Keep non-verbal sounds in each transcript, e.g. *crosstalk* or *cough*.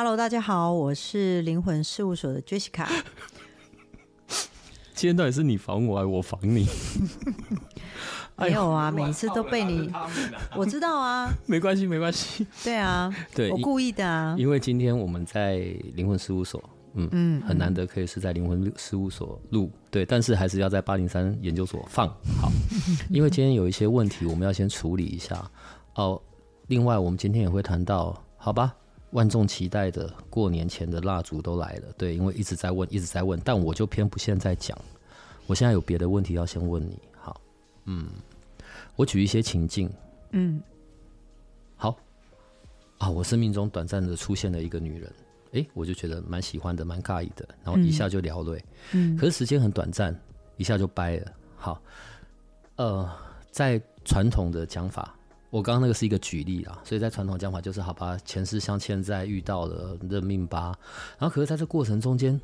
Hello，大家好，我是灵魂事务所的 Jessica。*laughs* 今天到底是你防我，还是我防你？*laughs* 没有啊，每次都被你，我知道啊。*laughs* 没关系，没关系。对啊，对，我故意的啊。因为今天我们在灵魂事务所，嗯嗯，很难得可以是在灵魂事务所录，对，但是还是要在八零三研究所放好。因为今天有一些问题，我们要先处理一下哦。另外，我们今天也会谈到，好吧？万众期待的过年前的蜡烛都来了，对，因为一直在问，一直在问，但我就偏不现在讲。我现在有别的问题要先问你，好，嗯，我举一些情境，嗯，好，啊，我生命中短暂的出现了一个女人，哎，我就觉得蛮喜欢的，蛮尬意的，然后一下就聊了，嗯，可是时间很短暂，一下就掰了，好，呃，在传统的讲法。我刚刚那个是一个举例啦，所以在传统讲法就是好吧，前世相欠在遇到了认命吧。然后可是在这过程中间，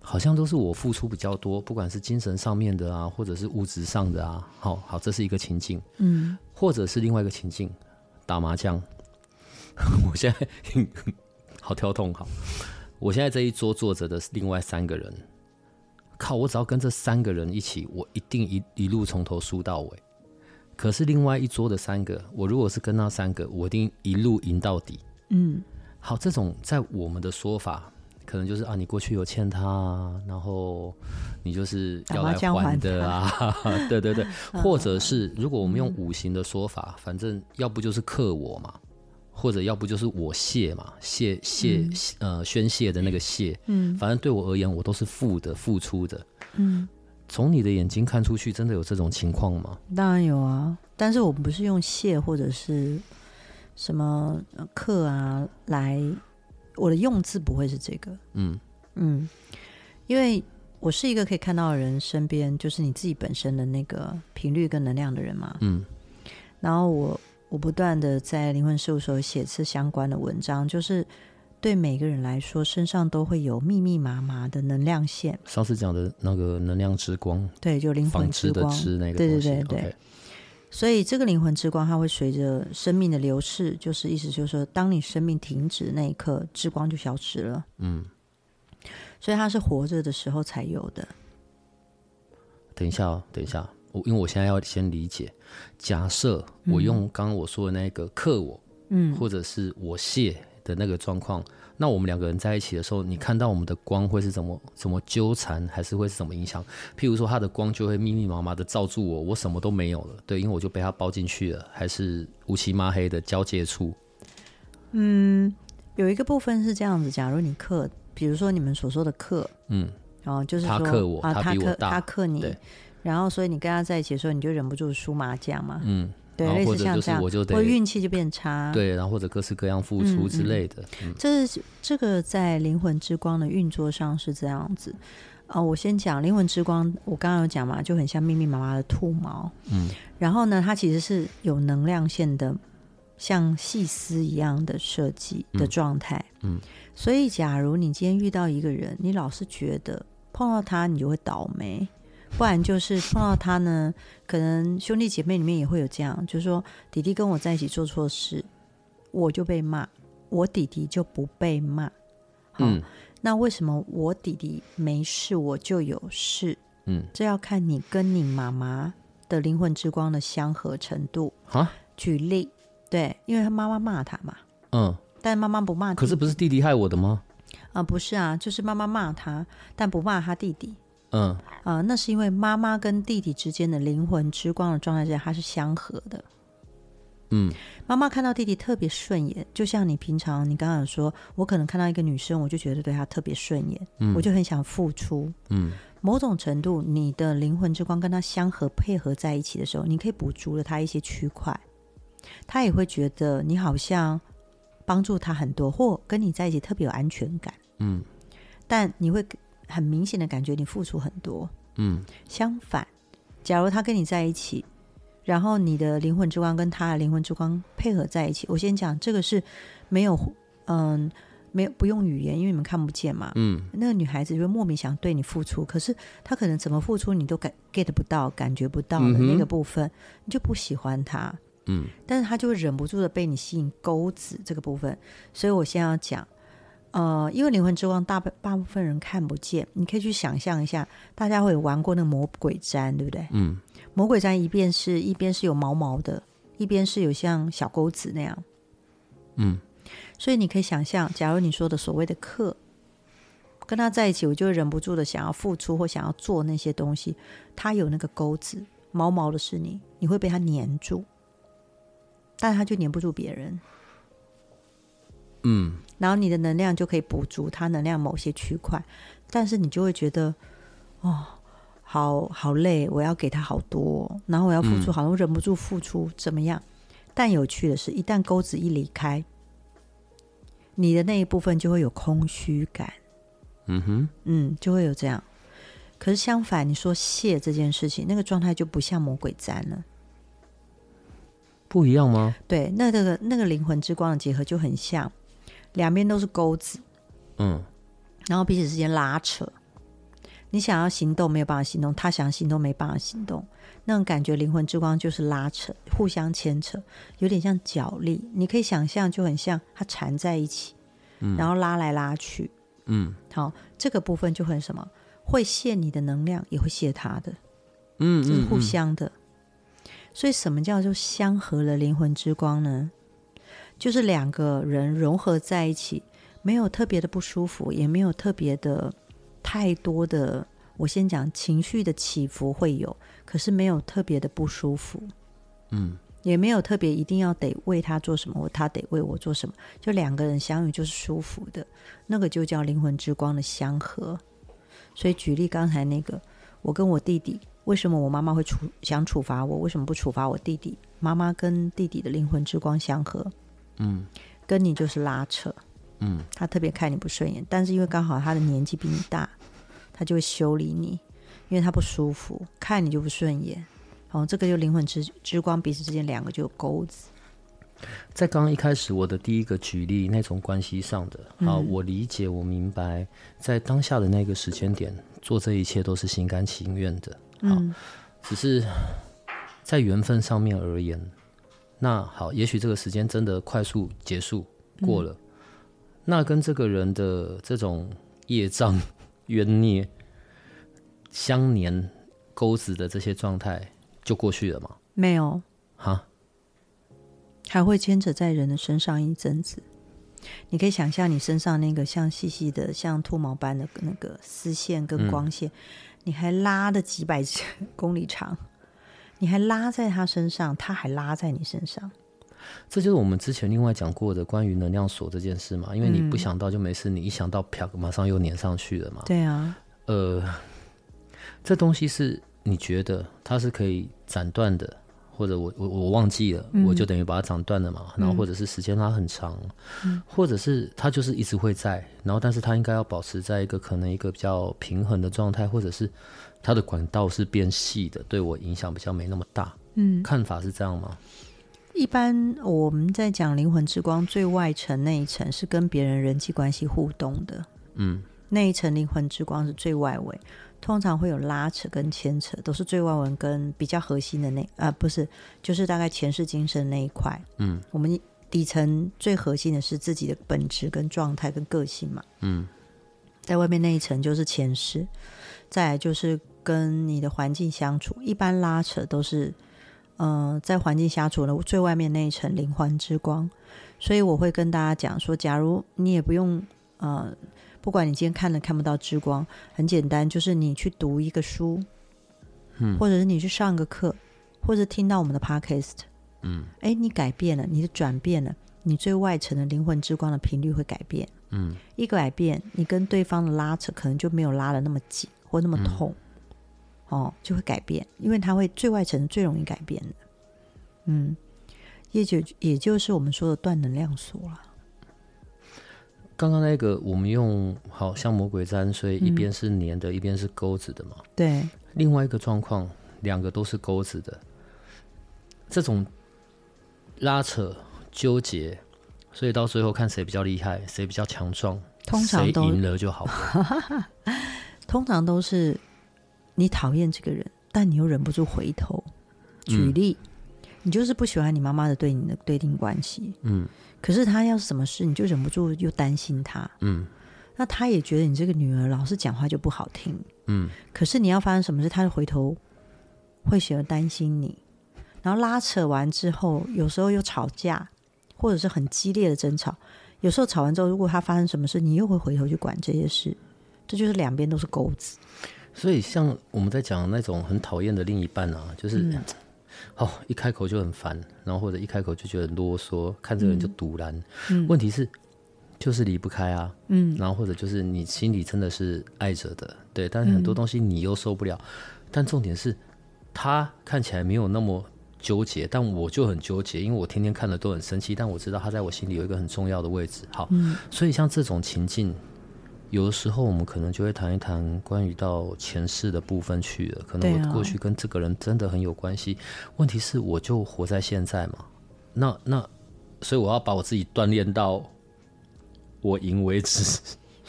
好像都是我付出比较多，不管是精神上面的啊，或者是物质上的啊。好好，这是一个情境，嗯，或者是另外一个情境，打麻将。*laughs* 我现在好跳痛，好，我现在这一桌坐着的是另外三个人，靠，我只要跟这三个人一起，我一定一一路从头输到尾。可是另外一桌的三个，我如果是跟那三个，我一定一路赢到底。嗯，好，这种在我们的说法，可能就是啊，你过去有欠他，然后你就是要来还的啊。*laughs* 对对对，或者是如果我们用五行的说法，反正要不就是克我嘛，或者要不就是我泄嘛，泄泄呃宣泄的那个泄。嗯，反正对我而言，我都是负的，付出的。嗯。从你的眼睛看出去，真的有这种情况吗？当然有啊，但是我们不是用谢或者是什么课啊来，我的用字不会是这个。嗯嗯，因为我是一个可以看到的人，身边就是你自己本身的那个频率跟能量的人嘛。嗯，然后我我不断的在灵魂事务所写次相关的文章，就是。对每个人来说，身上都会有密密麻麻的能量线。上次讲的那个能量之光，对，就灵魂之光，之那个对对对对。Okay. 所以这个灵魂之光，它会随着生命的流逝，就是意思就是说，当你生命停止那一刻，之光就消失了。嗯，所以它是活着的时候才有的。等一下哦，等一下，我因为我现在要先理解，假设我用刚刚我说的那个克我，嗯，或者是我谢。的那个状况，那我们两个人在一起的时候，你看到我们的光会是怎么怎么纠缠，还是会是怎么影响？譬如说，他的光就会密密麻麻的罩住我，我什么都没有了，对，因为我就被他包进去了，还是乌漆抹黑的交界处？嗯，有一个部分是这样子，假如你克，比如说你们所说的克，嗯，然后就是他克我，他比我大，他克你，然后所以你跟他在一起的时候，你就忍不住输麻将嘛，嗯。对，类似像这样，或运气就变差。对，然后或者各式各样付出之类的。嗯，嗯，这是这个在灵魂之光的运作上是这样子。啊，我先讲灵魂之光，我刚刚有讲嘛，就很像密密麻麻的兔毛。嗯。然后呢，它其实是有能量线的，像细丝一样的设计的状态。嗯。所以，假如你今天遇到一个人，你老是觉得碰到他你就会倒霉。不然就是碰到他呢，可能兄弟姐妹里面也会有这样，就是说弟弟跟我在一起做错事，我就被骂，我弟弟就不被骂。好，嗯，那为什么我弟弟没事我就有事？嗯，这要看你跟你妈妈的灵魂之光的相合程度。啊，举例，对，因为他妈妈骂他嘛。嗯，但妈妈不骂。可是不是弟弟害我的吗？啊，不是啊，就是妈妈骂他，但不骂他弟弟。嗯啊、呃，那是因为妈妈跟弟弟之间的灵魂之光的状态下，它是相合的。嗯，妈妈看到弟弟特别顺眼，就像你平常你刚刚说，我可能看到一个女生，我就觉得对她特别顺眼，嗯，我就很想付出。嗯，某种程度，你的灵魂之光跟她相合配合在一起的时候，你可以补足了她一些区块。他也会觉得你好像帮助他很多，或跟你在一起特别有安全感。嗯，但你会很明显的感觉你付出很多。嗯，相反，假如他跟你在一起，然后你的灵魂之光跟他的灵魂之光配合在一起，我先讲这个是没有，嗯，没有不用语言，因为你们看不见嘛。嗯，那个女孩子就莫名想对你付出，可是她可能怎么付出你都感 get 不到，感觉不到的那个部分，嗯、你就不喜欢她。嗯，但是她就会忍不住的被你吸引钩子这个部分，所以我先要讲。呃，因为灵魂之光大大部分人看不见，你可以去想象一下，大家会有玩过那个魔鬼毡，对不对？嗯，魔鬼毡一边是一边是有毛毛的，一边是有像小钩子那样。嗯，所以你可以想象，假如你说的所谓的课，跟他在一起，我就忍不住的想要付出或想要做那些东西，他有那个钩子，毛毛的是你，你会被他粘住，但他就粘不住别人。嗯，然后你的能量就可以补足他能量某些区块，但是你就会觉得，哦，好好累，我要给他好多，然后我要付出，好像忍不住付出，怎么样？但有趣的是，一旦钩子一离开，你的那一部分就会有空虚感。嗯哼，嗯，就会有这样。可是相反，你说谢这件事情，那个状态就不像魔鬼粘了。不一样吗？对，那这个那个灵魂之光的结合就很像。两边都是钩子，嗯，然后彼此之间拉扯，你想要行动没有办法行动，他想行动没办法行动，那种感觉灵魂之光就是拉扯，互相牵扯，有点像角力，你可以想象就很像它缠在一起，嗯，然后拉来拉去，嗯，好，这个部分就很什么，会泄你的能量，也会泄他的，嗯，这是互相的，所以什么叫做相合了灵魂之光呢？就是两个人融合在一起，没有特别的不舒服，也没有特别的太多的。我先讲情绪的起伏会有，可是没有特别的不舒服，嗯，也没有特别一定要得为他做什么，或他得为我做什么。就两个人相遇就是舒服的，那个就叫灵魂之光的相合。所以举例刚才那个，我跟我弟弟，为什么我妈妈会处想处罚我？为什么不处罚我弟弟？妈妈跟弟弟的灵魂之光相合。嗯，跟你就是拉扯，嗯，他特别看你不顺眼，但是因为刚好他的年纪比你大，他就会修理你，因为他不舒服，看你就不顺眼。哦，这个就灵魂之之光，彼此之间两个就有钩子。在刚刚一开始我的第一个举例那种关系上的，啊、嗯，我理解，我明白，在当下的那个时间点做这一切都是心甘情愿的，嗯，只是在缘分上面而言。那好，也许这个时间真的快速结束过了，嗯、那跟这个人的这种业障、冤孽相连、钩子的这些状态就过去了吗？没有，哈，还会牵扯在人的身上一阵子。你可以想象你身上那个像细细的、像兔毛般的那个丝线跟光线，嗯、你还拉的几百公里长。你还拉在他身上，他还拉在你身上，这就是我们之前另外讲过的关于能量锁这件事嘛。因为你不想到就没事，嗯、你一想到啪，马上又粘上去了嘛。对啊，呃，这东西是你觉得它是可以斩断的，或者我我我忘记了，嗯、我就等于把它斩断了嘛。然后或者是时间拉很长，嗯、或者是它就是一直会在，然后但是它应该要保持在一个可能一个比较平衡的状态，或者是。它的管道是变细的，对我影响比较没那么大。嗯，看法是这样吗？一般我们在讲灵魂之光最外层那一层是跟别人人际关系互动的。嗯，那一层灵魂之光是最外围，通常会有拉扯跟牵扯，都是最外围跟比较核心的那啊，不是，就是大概前世今生那一块。嗯，我们底层最核心的是自己的本质跟状态跟个性嘛。嗯，在外面那一层就是前世，再来就是。跟你的环境相处，一般拉扯都是，嗯、呃，在环境相处的最外面那一层灵魂之光。所以我会跟大家讲说，假如你也不用，呃，不管你今天看了看不到之光，很简单，就是你去读一个书，嗯，或者是你去上个课，或者听到我们的 podcast，嗯，哎，你改变了，你的转变了，你最外层的灵魂之光的频率会改变，嗯，一个改变，你跟对方的拉扯可能就没有拉的那么紧或那么痛。嗯哦，就会改变，因为它会最外层最容易改变的。嗯，也就也就是我们说的断能量锁了。刚刚那个我们用好像魔鬼粘，所以一边是粘的，嗯、一边是钩子的嘛。对。另外一个状况，两个都是钩子的，这种拉扯纠结，所以到最后看谁比较厉害，谁比较强壮，通常都赢了就好了。*laughs* 通常都是你讨厌这个人，但你又忍不住回头。举例，嗯、你就是不喜欢你妈妈的对你的对定关系，嗯。可是他要是什么事，你就忍不住又担心他，嗯。那他也觉得你这个女儿老是讲话就不好听，嗯。可是你要发生什么事，他就回头会喜欢担心你，然后拉扯完之后，有时候又吵架，或者是很激烈的争吵。有时候吵完之后，如果他发生什么事，你又会回头去管这些事，这就是两边都是钩子。所以，像我们在讲那种很讨厌的另一半啊，就是。嗯 *tsk* 哦，一开口就很烦，然后或者一开口就觉得很啰嗦，看这个人就堵然。嗯，问题是就是离不开啊。嗯，然后或者就是你心里真的是爱着的，对，但是很多东西你又受不了。嗯，但重点是，他看起来没有那么纠结，但我就很纠结，因为我天天看了都很生气，但我知道他在我心里有一个很重要的位置。好，嗯，所以像这种情境。有的时候，我们可能就会谈一谈关于到前世的部分去了。可能我过去跟这个人真的很有关系。问题是，我就活在现在嘛。那那，所以我要把我自己锻炼到我赢为止。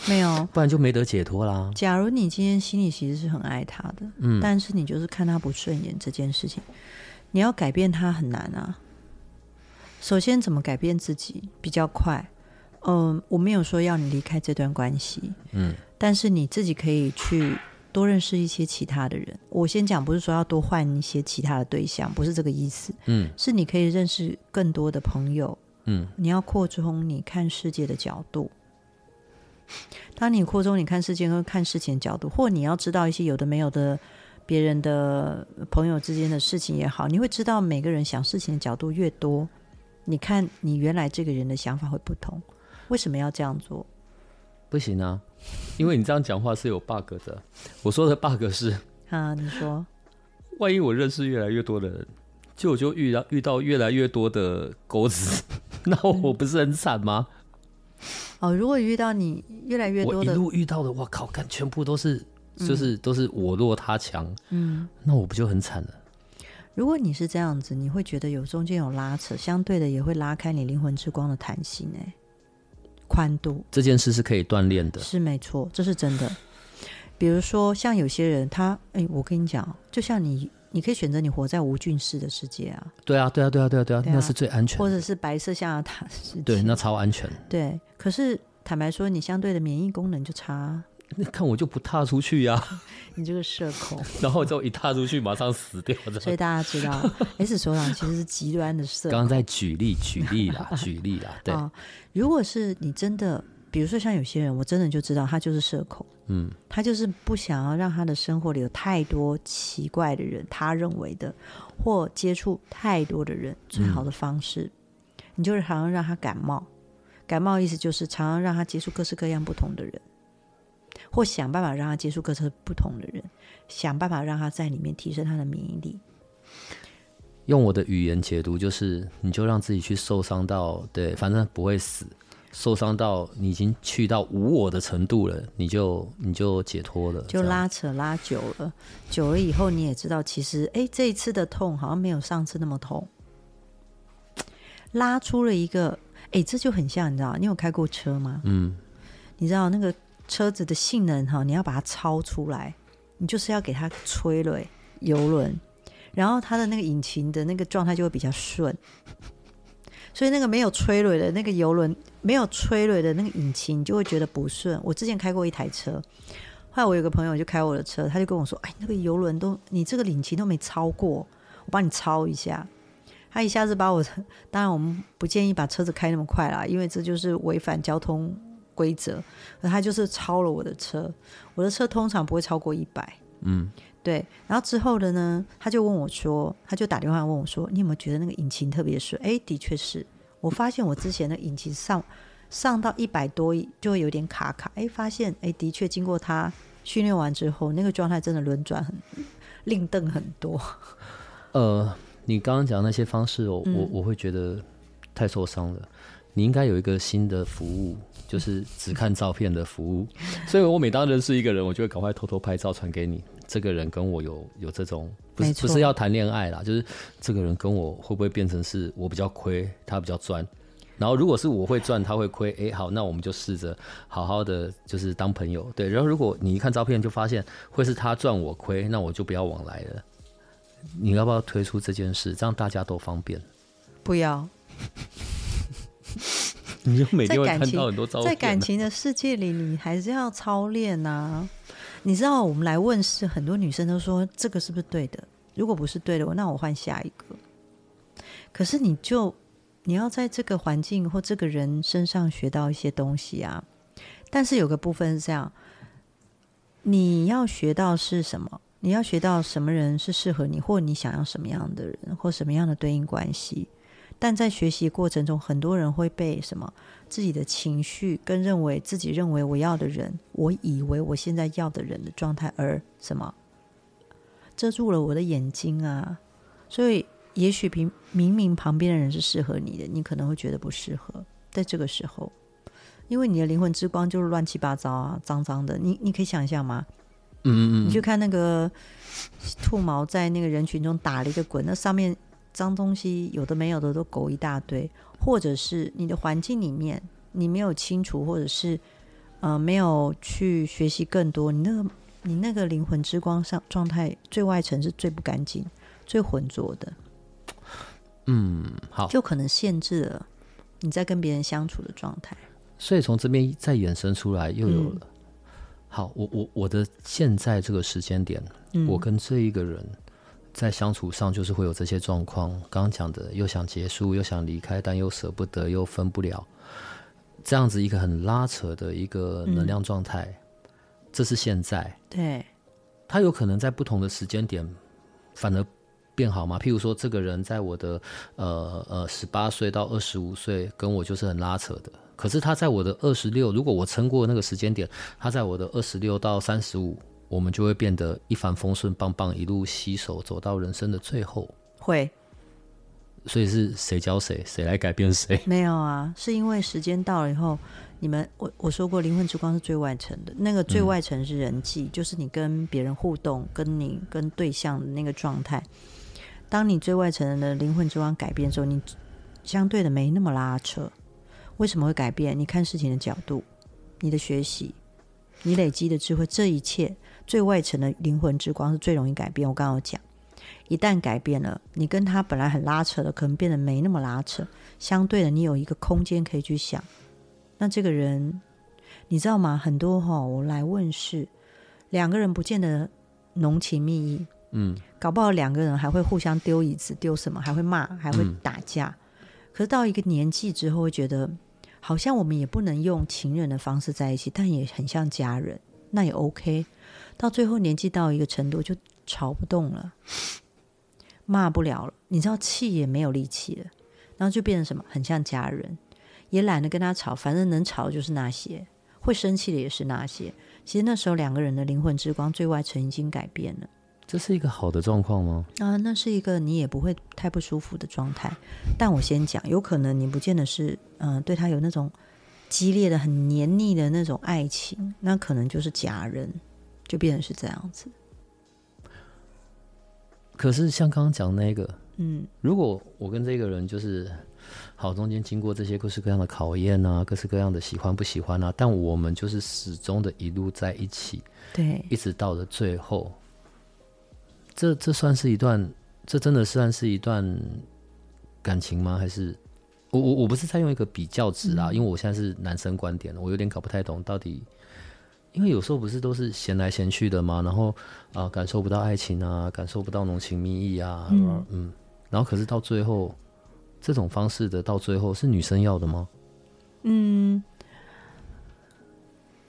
没有，*laughs* 不然就没得解脱啦。假如你今天心里其实是很爱他的，嗯，但是你就是看他不顺眼这件事情，你要改变他很难啊。首先，怎么改变自己比较快？嗯，我没有说要你离开这段关系，嗯，但是你自己可以去多认识一些其他的人。我先讲，不是说要多换一些其他的对象，不是这个意思，嗯，是你可以认识更多的朋友，嗯，你要扩充你看世界的角度。当你扩充你看世界和看事情的角度，或你要知道一些有的没有的别人的朋友之间的事情也好，你会知道每个人想事情的角度越多，你看你原来这个人的想法会不同。为什么要这样做？不行啊，因为你这样讲话是有 bug 的。我说的 bug 是啊，你说，万一我认识越来越多的人，就我就遇到遇到越来越多的钩子，*laughs* 那我不是很惨吗？哦，如果遇到你越来越多的，我一路遇到的，我靠，看全部都是，就是都是我弱他强，嗯，那我不就很惨了？如果你是这样子，你会觉得有中间有拉扯，相对的也会拉开你灵魂之光的弹性，哎。宽度这件事是可以锻炼的，是没错，这是真的。比如说，像有些人，他哎，我跟你讲，就像你，你可以选择你活在无菌室的世界啊。对啊，对啊，对啊，对啊，对啊，那是最安全的。或者是白色象牙塔世界，对，那超安全。对，可是坦白说，你相对的免疫功能就差。那看我就不踏出去呀、啊！*laughs* 你这个社恐，然后就一踏出去马上死掉。所以大家知道，S 首长其实是极端的社恐。刚刚在举例举例啦，举例啦。对、哦，如果是你真的，比如说像有些人，我真的就知道他就是社恐。嗯，他就是不想要让他的生活里有太多奇怪的人，他认为的或接触太多的人，最好的方式，嗯、你就是常常让他感冒。感冒意思就是常常让他接触各式各样不同的人。或想办法让他接触各车不同的人，想办法让他在里面提升他的免疫力。用我的语言解读，就是你就让自己去受伤到，对，反正不会死。受伤到你已经去到无我的程度了，你就你就解脱了。就拉扯拉久了，久了以后你也知道，其实哎，这一次的痛好像没有上次那么痛。拉出了一个，哎，这就很像，你知道，你有开过车吗？嗯，你知道那个。车子的性能哈，你要把它超出来，你就是要给它催泪油轮，然后它的那个引擎的那个状态就会比较顺。所以那个没有催泪的那个油轮，没有催泪的那个引擎，你就会觉得不顺。我之前开过一台车，后来我有个朋友就开我的车，他就跟我说：“哎，那个油轮都你这个引擎都没超过，我帮你超一下。”他一下子把我，当然我们不建议把车子开那么快啦，因为这就是违反交通。规则，他就是超了我的车，我的车通常不会超过一百，嗯，对。然后之后的呢，他就问我说，他就打电话问我说，你有没有觉得那个引擎特别顺？哎，的确是，我发现我之前的引擎上上到一百多就会有点卡卡，哎，发现哎，的确经过他训练完之后，那个状态真的轮转很，令邓很多。呃，你刚刚讲那些方式，我、嗯、我我会觉得太受伤了。你应该有一个新的服务，就是只看照片的服务。*laughs* 所以我每当认识一个人，我就会赶快偷偷拍照传给你。这个人跟我有有这种，不是不是要谈恋爱啦，就是这个人跟我会不会变成是我比较亏，他比较赚。然后如果是我会赚，他会亏，哎、欸，好，那我们就试着好好的就是当朋友，对。然后如果你一看照片就发现会是他赚我亏，那我就不要往来了。你要不要推出这件事，这样大家都方便？不要。*laughs* *laughs* 你就每天会看到很多照片。在感情的世界里，你还是要操练呐、啊。你知道，我们来问是，很多女生都说这个是不是对的？如果不是对的，那我换下一个。可是你就。你要在这个环境或这个人身上学到一些东西啊，但是有个部分是这样，你要学到是什么？你要学到什么人是适合你，或你想要什么样的人，或什么样的对应关系？但在学习过程中，很多人会被什么自己的情绪跟认为自己认为我要的人，我以为我现在要的人的状态而什么遮住了我的眼睛啊，所以。也许明明明旁边的人是适合你的，你可能会觉得不适合。在这个时候，因为你的灵魂之光就是乱七八糟啊，脏脏的。你你可以想象吗？嗯嗯嗯。你去看那个 *laughs* 兔毛在那个人群中打了一个滚，那上面脏东西有的没有的都狗一大堆，或者是你的环境里面你没有清除，或者是呃没有去学习更多，你那个你那个灵魂之光上状态最外层是最不干净、最浑浊的。嗯，好，就可能限制了你在跟别人相处的状态。所以从这边再衍生出来，又有了。嗯、好，我我我的现在这个时间点，嗯、我跟这一个人在相处上，就是会有这些状况。刚刚讲的，又想结束，又想离开，但又舍不得，又分不了，这样子一个很拉扯的一个能量状态。嗯、这是现在，对，他有可能在不同的时间点，反而。变好吗？譬如说，这个人在我的呃呃十八岁到二十五岁，跟我就是很拉扯的。可是他在我的二十六，如果我撑过那个时间点，他在我的二十六到三十五，我们就会变得一帆风顺、棒棒，一路携手走到人生的最后。会。所以是谁教谁，谁来改变谁？没有啊，是因为时间到了以后，你们我我说过，灵魂之光是最外层的，那个最外层是人际，嗯、就是你跟别人互动，跟你跟对象的那个状态。当你最外层的灵魂之光改变之后，你相对的没那么拉扯。为什么会改变？你看事情的角度，你的学习，你累积的智慧，这一切最外层的灵魂之光是最容易改变。我刚刚有讲，一旦改变了，你跟他本来很拉扯的，可能变得没那么拉扯。相对的，你有一个空间可以去想。那这个人，你知道吗？很多哈、哦，我来问事，两个人不见得浓情蜜意。嗯，搞不好两个人还会互相丢椅子，丢什么，还会骂，还会打架。嗯、可是到一个年纪之后，会觉得好像我们也不能用情人的方式在一起，但也很像家人，那也 OK。到最后年纪到一个程度，就吵不动了，骂不了了，你知道气也没有力气了，然后就变成什么，很像家人，也懒得跟他吵，反正能吵的就是那些，会生气的也是那些。其实那时候两个人的灵魂之光最外层已经改变了。这是一个好的状况吗？啊，那是一个你也不会太不舒服的状态。但我先讲，有可能你不见得是，嗯、呃，对他有那种激烈的、很黏腻的那种爱情，那可能就是假人，就变成是这样子。可是像刚刚讲那个，嗯，如果我跟这个人就是好，中间经过这些各式各样的考验啊，各式各样的喜欢不喜欢啊，但我们就是始终的一路在一起，对，一直到了最后。这这算是一段，这真的算是一段感情吗？还是我我我不是在用一个比较值啊？嗯、因为我现在是男生观点，我有点搞不太懂到底，因为有时候不是都是闲来闲去的嘛？然后啊、呃，感受不到爱情啊，感受不到浓情蜜意啊，嗯，嗯，然后可是到最后，这种方式的到最后是女生要的吗？嗯，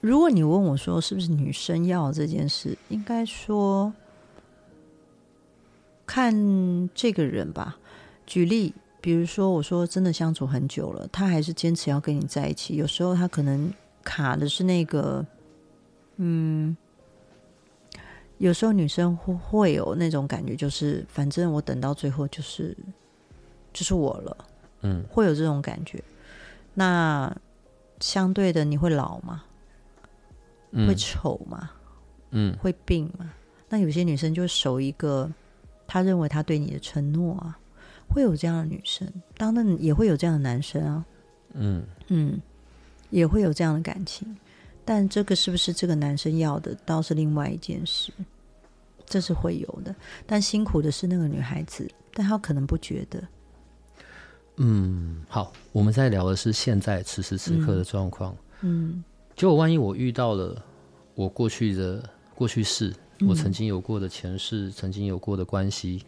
如果你问我说是不是女生要这件事，应该说。看这个人吧，举例，比如说，我说真的相处很久了，他还是坚持要跟你在一起。有时候他可能卡的是那个，嗯，有时候女生会会有那种感觉，就是反正我等到最后就是就是我了，嗯，会有这种感觉。那相对的，你会老吗？嗯、会丑吗？嗯，会病吗？那有些女生就守一个她认为她对你的承诺啊，会有这样的女生，当然也会有这样的男生啊，嗯嗯，也会有这样的感情。但这个是不是这个男生要的，倒是另外一件事。这是会有的，但辛苦的是那个女孩子，但她可能不觉得。嗯，好，我们在聊的是现在此时此刻的状况。嗯，就万一我遇到了我过去的过去式，我曾经有过的前世，曾经有过的关系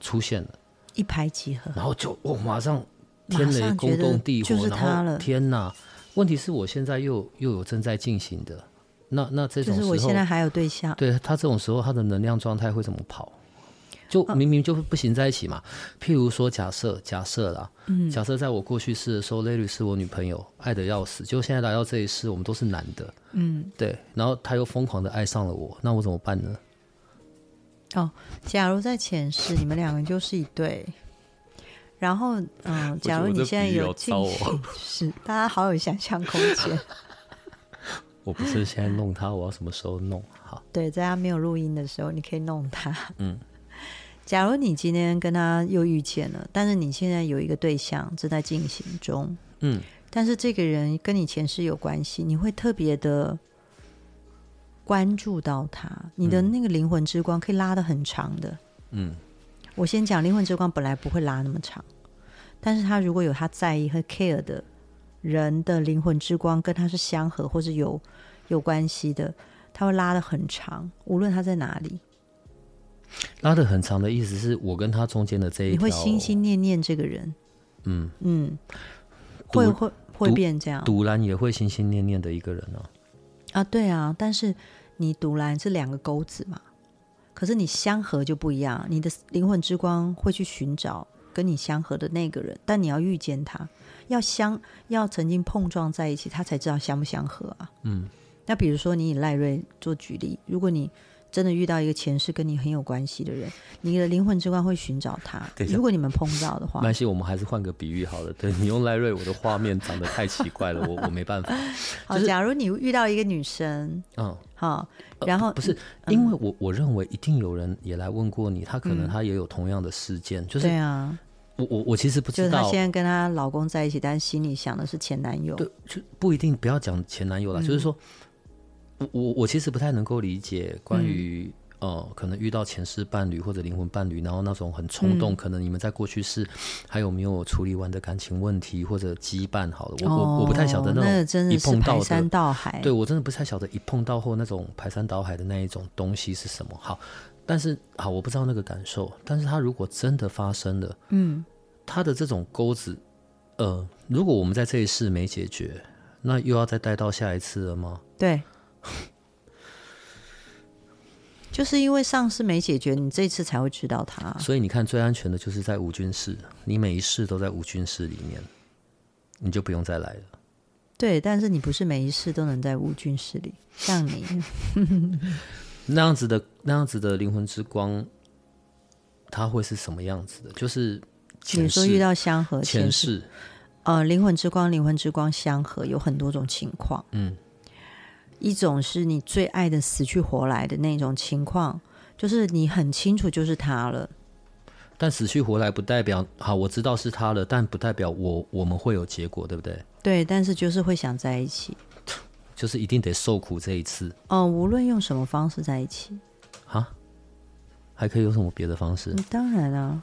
出现了，一拍即合，然后就我马上天雷勾动地火，然后天哪！问题是我现在又又有正在进行的，那那这种时候，就是我现在还有对象，对他这种时候，他的能量状态会怎么跑？就明明就不行在一起嘛。譬如说假，假设假设啦，嗯，假设在我过去世的时候，Larry 是我女朋友，爱的要死，就现在来到这一世，我们都是男的，嗯，对，然后他又疯狂的爱上了我，那我怎么办呢？哦，假如在前世你们两个就是一对。然后，嗯，假如你现在有进行，*laughs* 是大家好有想象空间。*laughs* 我不是现在弄他，我要什么时候弄？好，对，在他没有录音的时候，你可以弄他。嗯，假如你今天跟他又遇见了，但是你现在有一个对象正在进行中，嗯，但是这个人跟你前世有关系，你会特别的关注到他，你的那个灵魂之光可以拉的很长的，嗯。我先讲灵魂之光本来不会拉那么长，但是他如果有他在意和 care 的人的灵魂之光跟他是相合或是有有关系的，他会拉的很长，无论他在哪里。拉的很长的意思是我跟他中间的这一条，你会心心念念这个人，嗯嗯，会会会变这样。独蓝也会心心念念的一个人啊，啊对啊，但是你独蓝是两个钩子嘛。可是你相合就不一样，你的灵魂之光会去寻找跟你相合的那个人，但你要遇见他，要相要曾经碰撞在一起，他才知道相不相合啊。嗯，那比如说你以赖瑞做举例，如果你真的遇到一个前世跟你很有关系的人，你的灵魂之光会寻找他。如果你们碰到的话，没关系，我们还是换个比喻好了。对，你用赖瑞，我的画面长得太奇怪了，*laughs* 我我没办法。好，假如你遇到一个女生，嗯，好，然后、呃、不是，因为我我认为一定有人也来问过你，她可能她也有同样的事件，嗯、就是对啊，我我我其实不知道，就是她现在跟她老公在一起，但是心里想的是前男友，对，就不一定不要讲前男友了，嗯、就是说。我我其实不太能够理解关于、嗯、呃，可能遇到前世伴侣或者灵魂伴侣，然后那种很冲动，嗯、可能你们在过去世还有没有处理完的感情问题或者羁绊？好了，我、哦、我我不太晓得那种一碰到的，的排山倒海，对我真的不太晓得一碰到后那种排山倒海的那一种东西是什么。好，但是好，我不知道那个感受，但是他如果真的发生了，嗯，他的这种钩子，呃，如果我们在这一世没解决，那又要再带到下一次了吗？对。就是因为上次没解决，你这次才会知道他。所以你看，最安全的就是在无菌室，你每一世都在无菌室里面，你就不用再来了。对，但是你不是每一世都能在无菌室里，像你 *laughs* 那样子的那样子的灵魂之光，它会是什么样子的？就是比如说遇到相合前世，呃，灵魂之光，灵魂之光相合有很多种情况，嗯。一种是你最爱的死去活来的那种情况，就是你很清楚就是他了，但死去活来不代表好，我知道是他了，但不代表我我们会有结果，对不对？对，但是就是会想在一起，*tsk* 就是一定得受苦这一次。哦，无论用什么方式在一起，哈，还可以有什么别的方式？当然啊，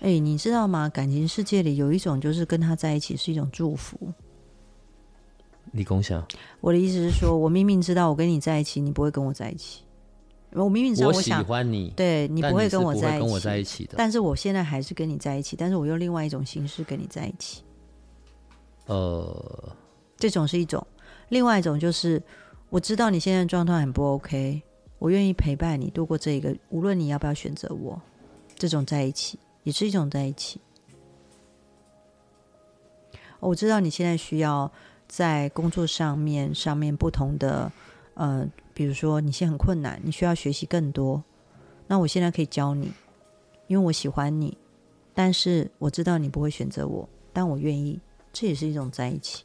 哎，你知道吗？感情世界里有一种就是跟他在一起是一种祝福。你共享，我的意思是说，我明明知道我跟你在一起，你不会跟我在一起。我明明知道我想我喜欢你，对你不会跟我在一起，跟我在一起的。但是我现在还是跟你在一起，但是我用另外一种形式跟你在一起。呃，这种是一种，另外一种就是我知道你现在状态很不 OK，我愿意陪伴你度过这一个，无论你要不要选择我，这种在一起也是一种在一起。我知道你现在需要。在工作上面，上面不同的呃，比如说你现在很困难，你需要学习更多，那我现在可以教你，因为我喜欢你，但是我知道你不会选择我，但我愿意，这也是一种在一起。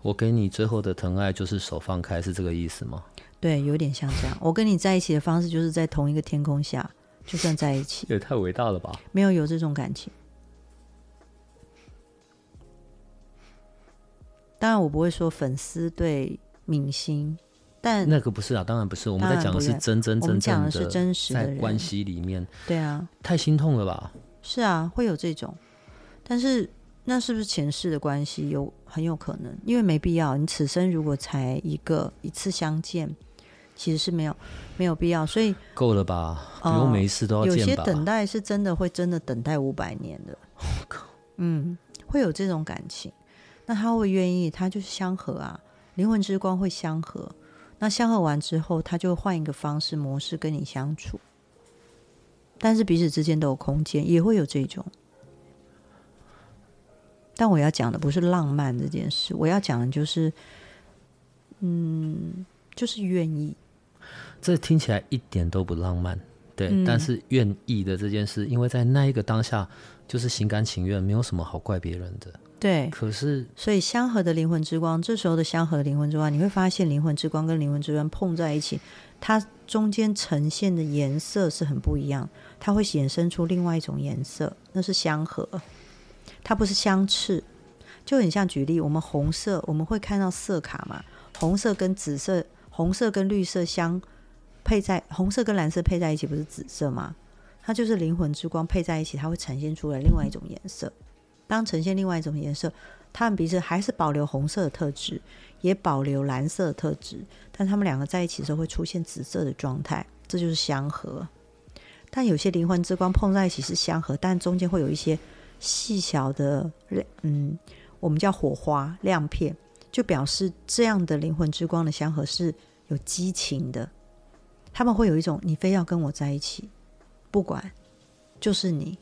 我给你最后的疼爱就是手放开，是这个意思吗？对，有点像这样。我跟你在一起的方式就是在同一个天空下，就算在一起，也太伟大了吧？没有有这种感情。当然，我不会说粉丝对明星，但那个不是啊，当然不是。我们在讲的是真真正正的，是真实的在关系里面。对啊，太心痛了吧？是啊，会有这种，但是那是不是前世的关系？有很有可能，因为没必要。你此生如果才一个一次相见，其实是没有没有必要。所以够了吧？不用每一次都要？有些等待是真的会真的等待五百年的。嗯，会有这种感情。那他会愿意，他就是相合啊，灵魂之光会相合。那相合完之后，他就换一个方式模式跟你相处，但是彼此之间都有空间，也会有这种。但我要讲的不是浪漫这件事，我要讲的就是，嗯，就是愿意。这听起来一点都不浪漫，对，嗯、但是愿意的这件事，因为在那一个当下，就是心甘情愿，没有什么好怪别人的。对，可是所以相合的灵魂之光，这时候的相合的灵魂之光，你会发现灵魂之光跟灵魂之光碰在一起，它中间呈现的颜色是很不一样，它会衍生出另外一种颜色，那是相合，它不是相斥，就很像举例，我们红色我们会看到色卡嘛，红色跟紫色，红色跟绿色相配在，红色跟蓝色配在一起不是紫色吗？它就是灵魂之光配在一起，它会呈现出来另外一种颜色。当呈现另外一种颜色，他们彼此还是保留红色的特质，也保留蓝色的特质，但他们两个在一起的时候会出现紫色的状态，这就是相合。但有些灵魂之光碰在一起是相合，但中间会有一些细小的，嗯，我们叫火花亮片，就表示这样的灵魂之光的相合是有激情的。他们会有一种你非要跟我在一起，不管就是你，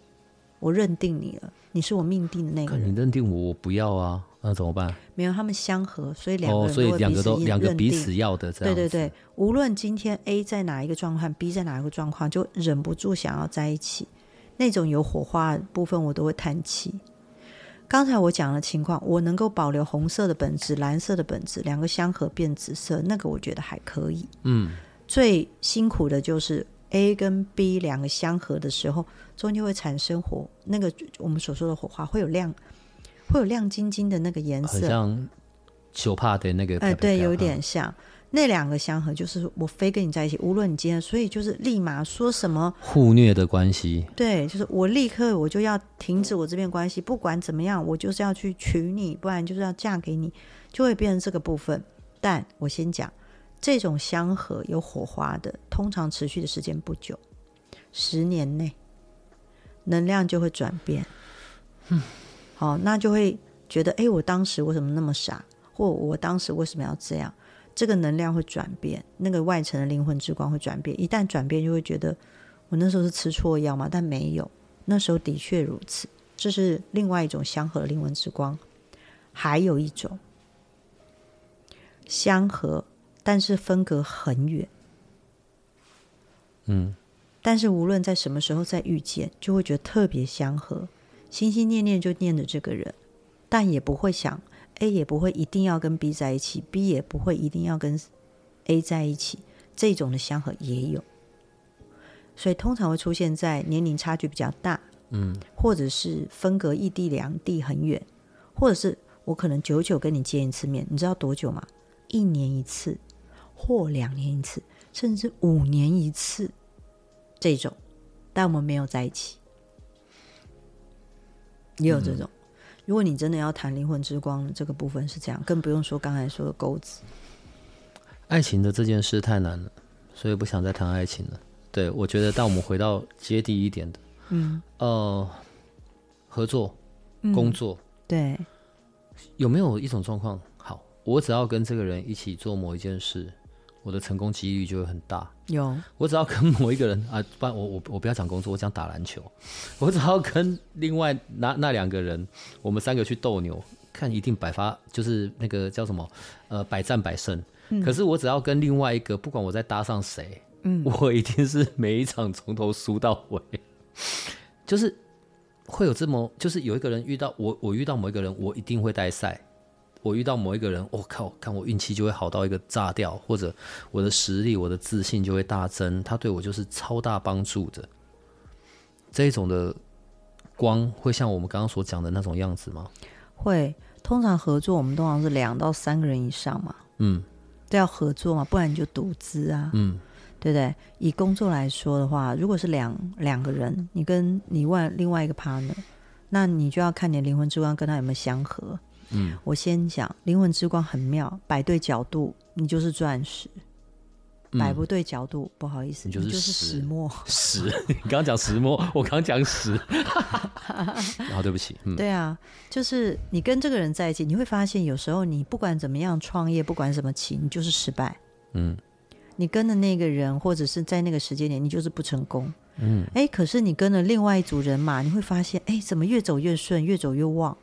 我认定你了。你是我命定的那个人，你认定我，我不要啊，那怎么办？没有，他们相合，所以两个人、哦、所以两个都两个彼此要的这样。对对对，无论今天 A 在哪一个状况，B 在哪一个状况，就忍不住想要在一起。那种有火花的部分，我都会叹气。刚才我讲的情况，我能够保留红色的本质、蓝色的本质，两个相合变紫色，那个我觉得还可以。嗯，最辛苦的就是。A 跟 B 两个相合的时候，中间会产生火，那个我们所说的火花会有亮，会有亮晶晶的那个颜色，像球帕的那个，哎，对，有点像那两个相合，就是我非跟你在一起，无论你今天，所以就是立马说什么互虐的关系，对，就是我立刻我就要停止我这边关系，不管怎么样，我就是要去娶你，不然就是要嫁给你，就会变成这个部分。但我先讲。这种相合有火花的，通常持续的时间不久，十年内能量就会转变。嗯，好，那就会觉得，哎，我当时为什么那么傻？或我当时为什么要这样？这个能量会转变，那个外层的灵魂之光会转变。一旦转变，就会觉得我那时候是吃错药吗？但没有，那时候的确如此。这是另外一种相合的灵魂之光。还有一种相合。但是分隔很远，嗯，但是无论在什么时候再遇见，就会觉得特别相合，心心念念就念着这个人，但也不会想 A 也不会一定要跟 B 在一起，B 也不会一定要跟 A 在一起，这种的相合也有，所以通常会出现在年龄差距比较大，嗯，或者是分隔异地两地很远，或者是我可能久久跟你见一次面，你知道多久吗？一年一次。或两年一次，甚至五年一次，这种，但我们没有在一起，也有这种。嗯、如果你真的要谈灵魂之光，这个部分是这样，更不用说刚才说的钩子。爱情的这件事太难了，所以不想再谈爱情了。对，我觉得，但我们回到接地一点的，*laughs* 嗯，呃，合作、工作，嗯、对，有没有一种状况？好，我只要跟这个人一起做某一件事。我的成功几率就会很大。有，我只要跟某一个人啊，不然我我我不要讲工作，我讲打篮球。我只要跟另外那那两个人，我们三个去斗牛，看一定百发，就是那个叫什么呃百战百胜。嗯，可是我只要跟另外一个，不管我在搭上谁，嗯，我一定是每一场从头输到尾，就是会有这么，就是有一个人遇到我，我遇到某一个人，我一定会带赛。我遇到某一个人，我、哦、靠，看我运气就会好到一个炸掉，或者我的实力、我的自信就会大增，他对我就是超大帮助的。这一种的光会像我们刚刚所讲的那种样子吗？会，通常合作我们通常是两到三个人以上嘛，嗯，都要合作嘛，不然你就独资啊，嗯，对不对？以工作来说的话，如果是两两个人，你跟你外另外一个 partner，那你就要看你的灵魂之光跟他有没有相合。嗯，我先讲灵魂之光很妙，摆对角度，你就是钻石；摆、嗯、不对角度，不好意思，你就是石墨。石，你刚刚讲石墨，我刚讲石，然 *laughs* 后对不起。嗯，对啊，就是你跟这个人在一起，你会发现有时候你不管怎么样创业，不管什么起，你就是失败。嗯，你跟的那个人，或者是在那个时间点，你就是不成功。嗯，哎，可是你跟了另外一组人马，你会发现，哎，怎么越走越顺，越走越旺。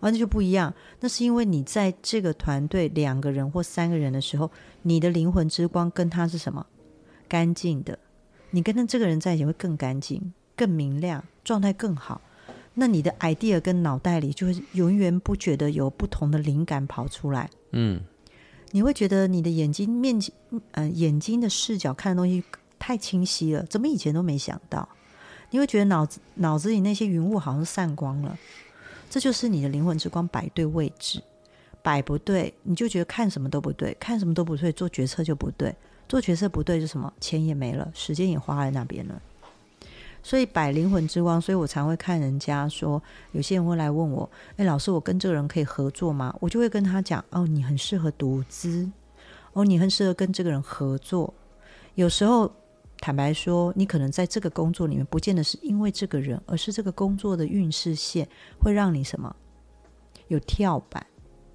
完全就不一样，那是因为你在这个团队两个人或三个人的时候，你的灵魂之光跟他是什么？干净的。你跟他这个人在一起会更干净、更明亮，状态更好。那你的 idea 跟脑袋里就会永远不觉得有不同的灵感跑出来。嗯，你会觉得你的眼睛面前，呃，眼睛的视角看的东西太清晰了，怎么以前都没想到？你会觉得脑子脑子里那些云雾好像散光了。这就是你的灵魂之光摆对位置，摆不对，你就觉得看什么都不对，看什么都不对，做决策就不对，做决策不对就什么，钱也没了，时间也花在那边了。所以摆灵魂之光，所以我常会看人家说，有些人会来问我，哎，老师，我跟这个人可以合作吗？我就会跟他讲，哦，你很适合独资，哦，你很适合跟这个人合作。有时候。坦白说，你可能在这个工作里面，不见得是因为这个人，而是这个工作的运势线会让你什么有跳板，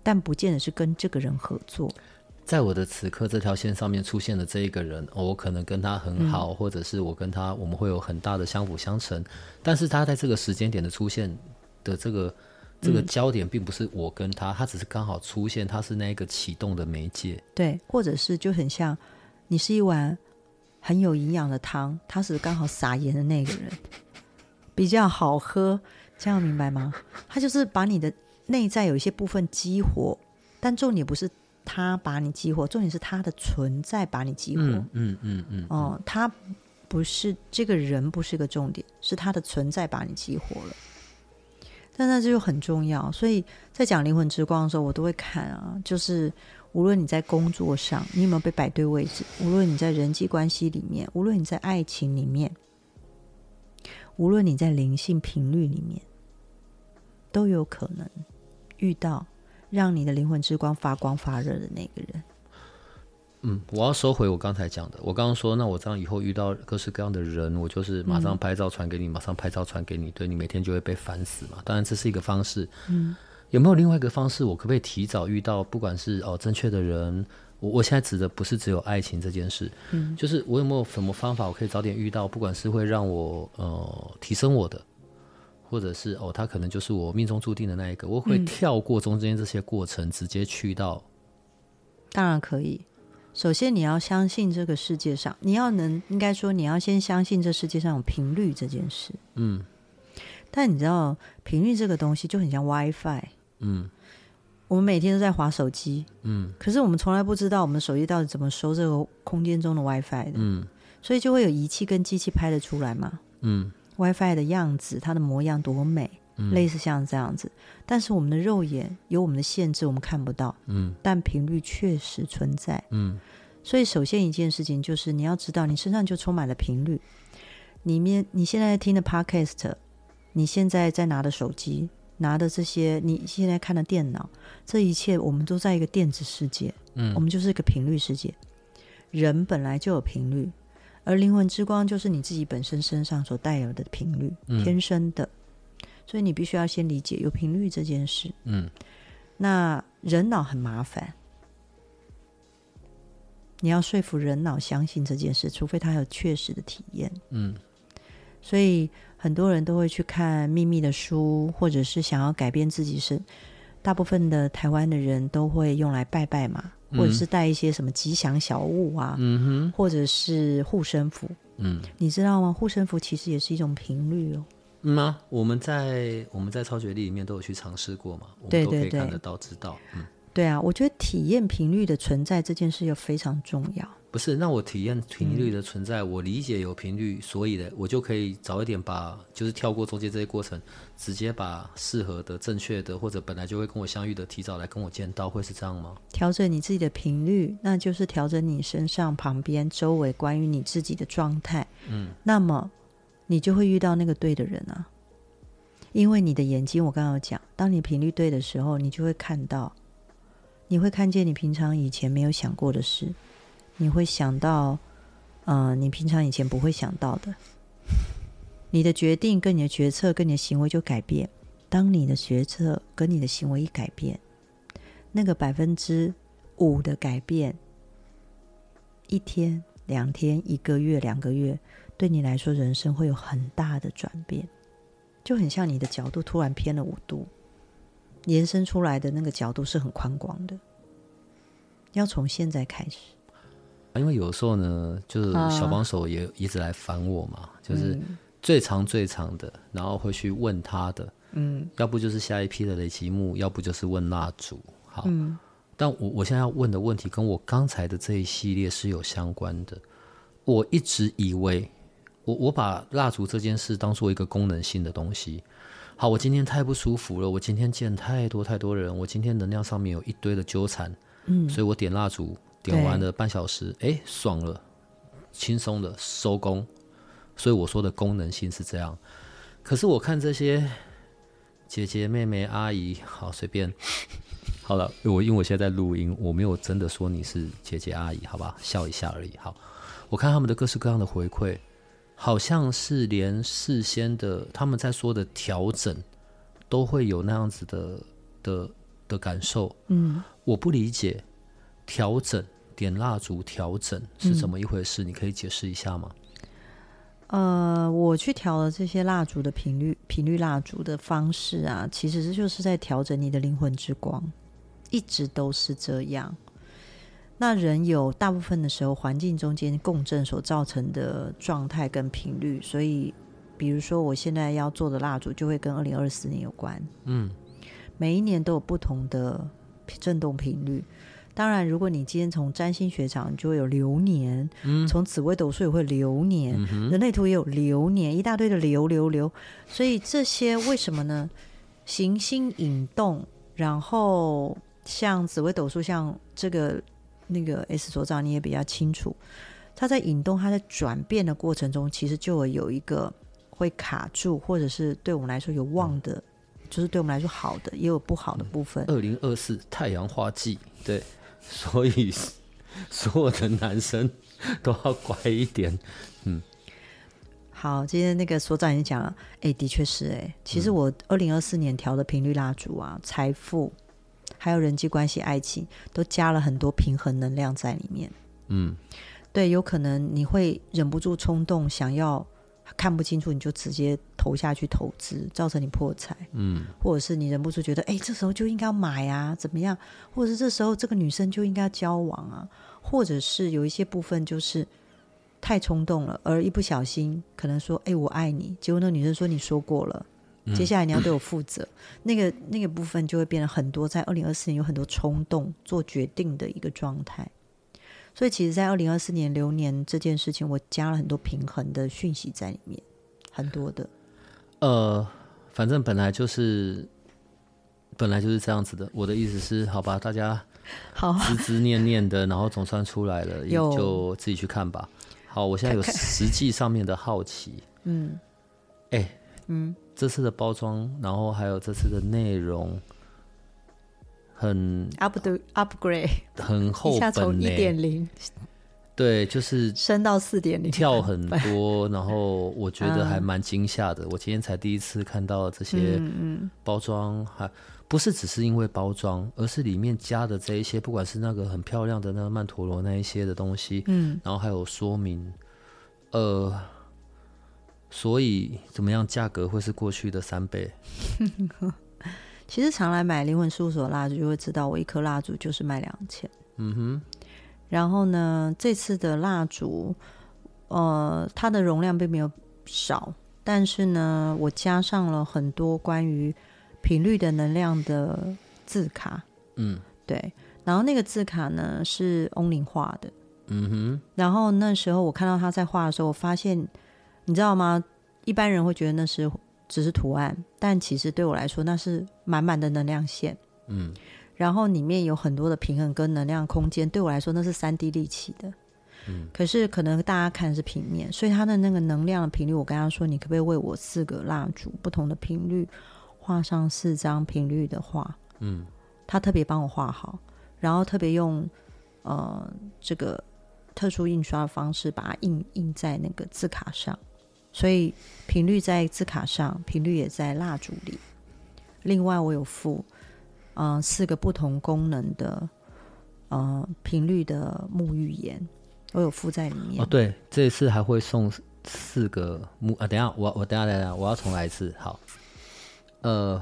但不见得是跟这个人合作。在我的此刻这条线上面出现的这一个人，我可能跟他很好，嗯，或者是我跟他我们会有很大的相辅相成，但是他在这个时间点的出现的这个这个焦点，并不是我跟他，他只是刚好出现，他是那个启动的媒介。对，或者是就很像你是一碗。很有营养的汤，他是刚好撒盐的那个人，比较好喝，这样明白吗？他就是把你的内在有一些部分激活，但重点不是他把你激活，重点是他的存在把你激活。嗯嗯嗯，嗯哦，他不是这个人，不是个重点，是他的存在把你激活了。但那这就很重要，所以在讲灵魂之光的时候，我都会看啊，就是。无论你在工作上，你有没有被摆对位置；无论你在人际关系里面，无论你在爱情里面，无论你在灵性频率里面，都有可能遇到让你的灵魂之光发光发热的那个人。嗯，我要收回我刚才讲的。我刚刚说，那我这样以后遇到各式各样的人，我就是马上拍照传给你，嗯、马上拍照传给你，对，你每天就会被烦死嘛。当然，这是一个方式。嗯。有没有另外一个方式？我可不可以提早遇到？不管是哦正确的人，我我现在指的不是只有爱情这件事，嗯，就是我有没有什么方法，我可以早点遇到？不管是会让我呃提升我的，或者是哦他可能就是我命中注定的那一个，我会跳过中间这些过程，直接去到。当然可以。首先你要相信这个世界上，你要能应该说你要先相信这世界上有频率这件事。嗯。但你知道频率这个东西就很像 WiFi。嗯，我们每天都在划手机，嗯，可是我们从来不知道我们手机到底怎么收这个空间中的 WiFi 的，嗯，所以就会有仪器跟机器拍得出来嘛，嗯，WiFi 的样子，它的模样多美，嗯，类似像这样子，但是我们的肉眼有我们的限制，我们看不到，嗯，但频率确实存在，嗯，所以首先一件事情就是你要知道，你身上就充满了频率，里面你现在听的 Podcast，你现在在拿的手机。拿的这些，你现在看的电脑，这一切我们都在一个电子世界，嗯，我们就是一个频率世界。人本来就有频率，而灵魂之光就是你自己本身身上所带有的频率，嗯，天生的。所以你必须要先理解有频率这件事，嗯。那人脑很麻烦，你要说服人脑相信这件事，除非他有确实的体验，嗯。所以。很多人都会去看秘密的书，或者是想要改变自己是，大部分的台湾的人都会用来拜拜嘛，或者是带一些什么吉祥小物啊，嗯哼，或者是护身符，嗯，你知道吗？护身符其实也是一种频率哦。嗯啊？我们在我们在超觉力里面都有去尝试过嘛，我们都可以看得到、知道。嗯，对啊，我觉得体验频率的存在这件事又非常重要。不是，那我体验频率的存在，嗯、我理解有频率，所以呢，我就可以早一点把，就是跳过中间这些过程，直接把适合的、正确的，或者本来就会跟我相遇的，提早来跟我见到，会是这样吗？调整你自己的频率，那就是调整你身上、旁边、周围关于你自己的状态。嗯，那么。你就会遇到那个对的人啊，因为你的眼睛，我刚刚有讲，当你频率对的时候，你就会看到，你会看见你平常以前没有想过的事，你会想到，呃，你平常以前不会想到的，你的决定跟你的决策跟你的行为就改变。当你的决策跟你的行为一改变，那个百分之五的改变，一天、两天、一个月、两个月。对你来说，人生会有很大的转变，就很像你的角度突然偏了五度，延伸出来的那个角度是很宽广的。要从现在开始，因为有时候呢，就是小帮手也一直来烦我嘛，啊、就是最长最长的，然后会去问他的，嗯，要不就是下一批的雷击木，要不就是问蜡烛。好，嗯、但我我现在要问的问题跟我刚才的这一系列是有相关的，我一直以为。我我把蜡烛这件事当做一个功能性的东西。好，我今天太不舒服了，我今天见太多太多人，我今天能量上面有一堆的纠缠，嗯，所以我点蜡烛，点完了半小时，哎，爽了，轻松的收工。所以我说的功能性是这样。可是我看这些姐姐、妹妹、阿姨，好随便，*laughs* 好了，我因为我现在在录音，我没有真的说你是姐姐、阿姨，好吧，笑一下而已。好，我看他们的各式各样的回馈。好像是连事先的他们在说的调整，都会有那样子的的的感受。嗯，我不理解调整点蜡烛调整是怎么一回事？你可以解释一下吗？呃，我去调了这些蜡烛的频率，频率蜡烛的方式啊，其实就是在调整你的灵魂之光，一直都是这样。那人有大部分的时候，环境中间共振所造成的状态跟频率，所以，比如说我现在要做的蜡烛，就会跟二零二四年有关。嗯，每一年都有不同的振动频率。当然，如果你今天从占星学场，就会有流年；嗯，从紫微斗数也会流年，嗯、人类图也有流年，一大堆的流流流。所以这些为什么呢？行星引动，然后像紫微斗数，像这个。那个 S 所长你也比较清楚，它在引动、它在转变的过程中，其实就会有一个会卡住，或者是对我们来说有旺的，嗯、就是对我们来说好的，也有不好的部分。二零二四太阳花季，对，所以所有的男生都要乖一点。嗯，好，今天那个所长也讲了，哎，的确是哎，其实我二零二四年调的频率蜡烛啊，财富。还有人际关系、爱情，都加了很多平衡能量在里面。嗯，对，有可能你会忍不住冲动，想要看不清楚，你就直接投下去投资，造成你破财。嗯，或者是你忍不住觉得，哎，这时候就应该买啊，怎么样？或者是这时候这个女生就应该交往啊，或者是有一些部分就是太冲动了，而一不小心可能说，哎，我爱你，结果那个女生说你说过了。接下来你要对我负责，嗯、那个那个部分就会变得很多，在二零二四年有很多冲动做决定的一个状态。所以其实，在二零二四年流年这件事情，我加了很多平衡的讯息在里面，很多的。呃，反正本来就是本来就是这样子的。我的意思是，好吧，大家好，思思念念的，然后总算出来了，也就自己去看吧。好，我现在有实际上面的好奇，嗯，哎、欸，嗯。这次的包装，然后还有这次的内容，很 up the upgrade，很厚本，从一点零，对，就是升到四点零，跳很多，然后我觉得还蛮惊吓的。我今天才第一次看到这些包装，还不是只是因为包装，而是里面加的这一些，不管是那个很漂亮的那个曼陀罗那一些的东西，嗯，然后还有说明，呃。所以怎么样？价格会是过去的三倍？*laughs* 其实常来买灵魂事务所蜡烛，就会知道我一颗蜡烛就是卖两千。嗯哼。然后呢，这次的蜡烛，呃，它的容量并没有少，但是呢，我加上了很多关于频率的能量的字卡。嗯，对。然后那个字卡呢是翁林画的。嗯哼。然后那时候我看到他在画的时候，我发现，你知道吗？一般人会觉得那是。只是图案，但其实对我来说，那是满满的能量线。嗯，然后里面有很多的平衡跟能量空间，对我来说那是三 D 立体的。嗯，可是可能大家看的是平面，所以它的那个能量的频率，我跟他说，你可不可以为我四个蜡烛不同的频率画上四张频率的画？嗯，他特别帮我画好，然后特别用呃这个特殊印刷的方式把它印印在那个字卡上。所以频率在字卡上，频率也在蜡烛里。另外，我有附呃四个不同功能的呃频率的沐浴盐，我有附在里面。哦，对，这一次还会送四个沐啊，等下我我等下等下，我要重来一次。好，呃，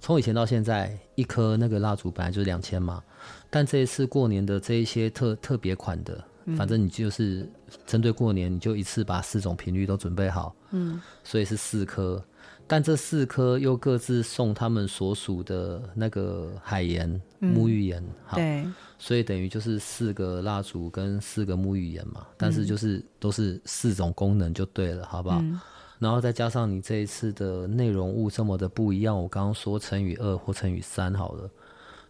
从以前到现在，一颗那个蜡烛本来就是两千嘛，但这一次过年的这一些特特别款的。反正你就是针对过年，你就一次把四种频率都准备好，嗯，所以是四颗，但这四颗又各自送他们所属的那个海盐、沐浴盐，好，对，所以等于就是四个蜡烛跟四个沐浴盐嘛，但是就是都是四种功能就对了，好不好？嗯，然后再加上你这一次的内容物这么的不一样，我刚刚说乘以二或乘以三好了，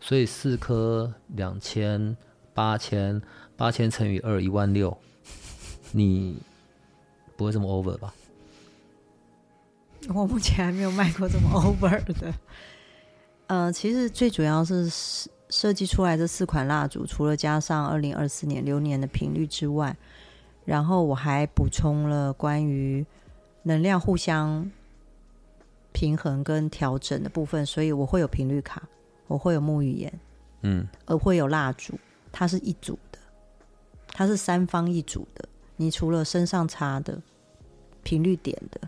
所以四颗两千八千。八千乘以二，一万六，你不会这么 over 吧？我目前还没有卖过这么 *laughs* over 的。呃，其实最主要是设计出来这四款蜡烛，除了加上二零二四年流年的频率之外，然后我还补充了关于能量互相平衡跟调整的部分，所以我会有频率卡，我会有木语盐，嗯，而会有蜡烛，它是一组。它是三方一组的，你除了身上擦的频率点的，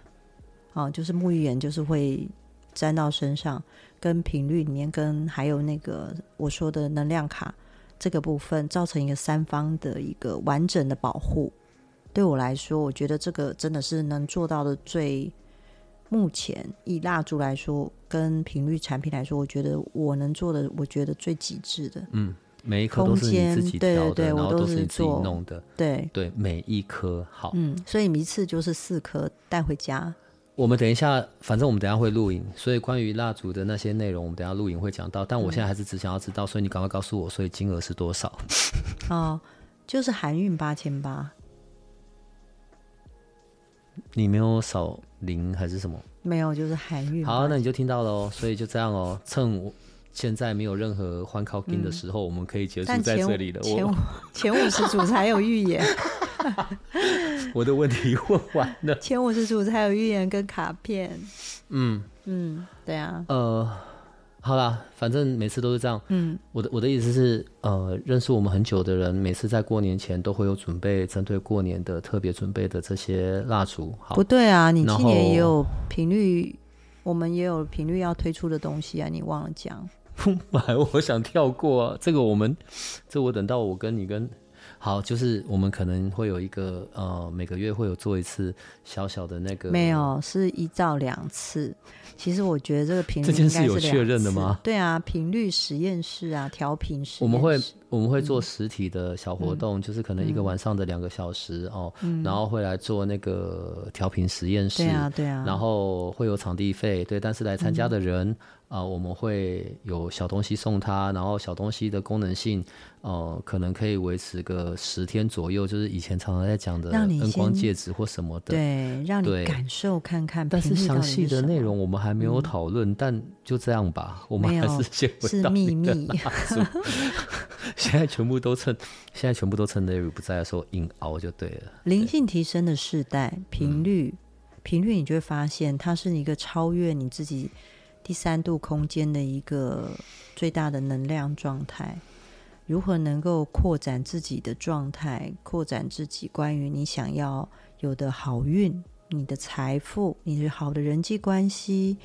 哦，就是沐浴盐，就是会沾到身上，跟频率里面跟还有那个我说的能量卡这个部分，造成一个三方的一个完整的保护。对我来说，我觉得这个真的是能做到的最，目前以蜡烛来说，跟频率产品来说，我觉得我能做的，我觉得最极致的，嗯。每一颗都是你自己挑的，对对对，然后都是你自己弄的，对对，每一颗好，嗯，所以一次就是四颗带回家。我们等一下，反正我们等一下会录影，所以关于蜡烛的那些内容，我们等一下录影会讲到。但我现在还是只想要知道，所以你赶快告诉我，所以金额是多少？*laughs* 哦，就是含运八千八。你没有少零还是什么？没有，就是含运。好，那你就听到了哦。所以就这样哦，趁我。现在没有任何换靠金的时候，嗯，我们可以结束在这里了。前 *laughs* 前五十组才有预言。*laughs* 我的问题问完了。前五十组才有预言跟卡片。嗯嗯，对啊。呃，好啦，反正每次都是这样。嗯，我的我的意思是，呃，认识我们很久的人，每次在过年前都会有准备，针对过年的特别准备的这些蜡烛。好，不对啊，你今年也有频率，我们也有频率要推出的东西啊，你忘了讲。来，*laughs* 我想跳过啊，这个我们，这我等到我跟你跟好，就是我们可能会有一个呃，每个月会有做一次小小的那个，没有，是一到两次。其实我觉得这个频率这件事有确认的吗？对啊，频率实验室啊，调频室。我们会我们会做实体的小活动，嗯、就是可能一个晚上的两个小时、嗯、哦、嗯，然后会来做那个调频实验室，对啊对啊，然后会有场地费，对，但是来参加的人。嗯啊、呃，我们会有小东西送他，然后小东西的功能性，呃，可能可以维持个十天左右，就是以前常常在讲的灯光戒指或什么的，对，让你感受看看。但是详细的内容我们还没有讨论、嗯，但就这样吧，我们还是先是秘密。*laughs* *laughs* 现在全部都趁现在全部都趁 Larry 不在的时候硬熬就对了。灵性提升的世代，频率频、嗯、率，你就会发现它是一个超越你自己。第三度空间的一个最大的能量状态，如何能够扩展自己的状态，扩展自己关于你想要有的好运、你的财富、你的好的人际关系，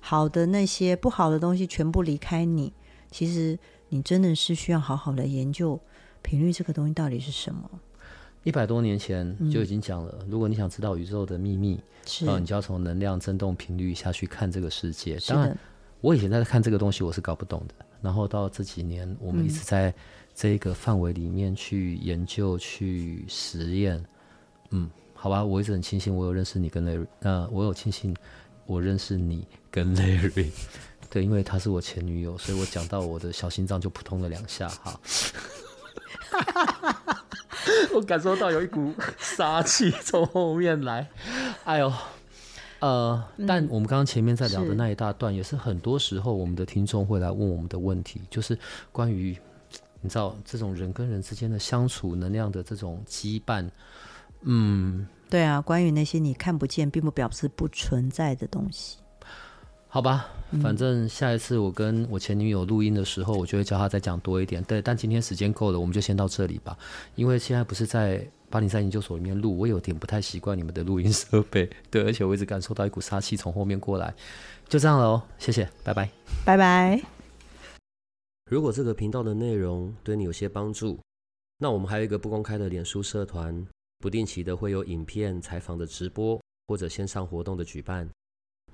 好的那些不好的东西全部离开你，其实你真的是需要好好的研究频率这个东西到底是什么。一百多年前就已经讲了，嗯、如果你想知道宇宙的秘密，是、呃，你就要从能量振动频率下去看这个世界。当然，我以前在看这个东西，我是搞不懂的。然后到这几年，我们一直在这一个范围里面去研究、去实验。嗯，好吧，我一直很庆幸我有认识你跟 Larry，呃，我有庆幸我认识你跟 Larry，*laughs* 对，因为她是我前女友，所以我讲到我的小心脏就扑通了两下，哈。*laughs* *laughs* 我感受到有一股 *laughs* 杀气从后面来，哎呦，呃，嗯、但我们刚刚前面在聊的那一大段，也是很多时候我们的听众会来问我们的问题，就是关于你知道这种人跟人之间的相处能量的这种羁绊，嗯，对啊，关于那些你看不见并不表示不存在的东西。好吧，反正下一次我跟我前女友录音的时候，我就会叫她再讲多一点。对，但今天时间够了，我们就先到这里吧。因为现在不是在八零三研究所里面录，我有点不太习惯你们的录音设备。*laughs* 对，而且我一直感受到一股杀气从后面过来。就这样了哦，谢谢，拜拜，拜拜。如果这个频道的内容对你有些帮助，那我们还有一个不公开的脸书社团，不定期的会有影片、采访的直播或者线上活动的举办。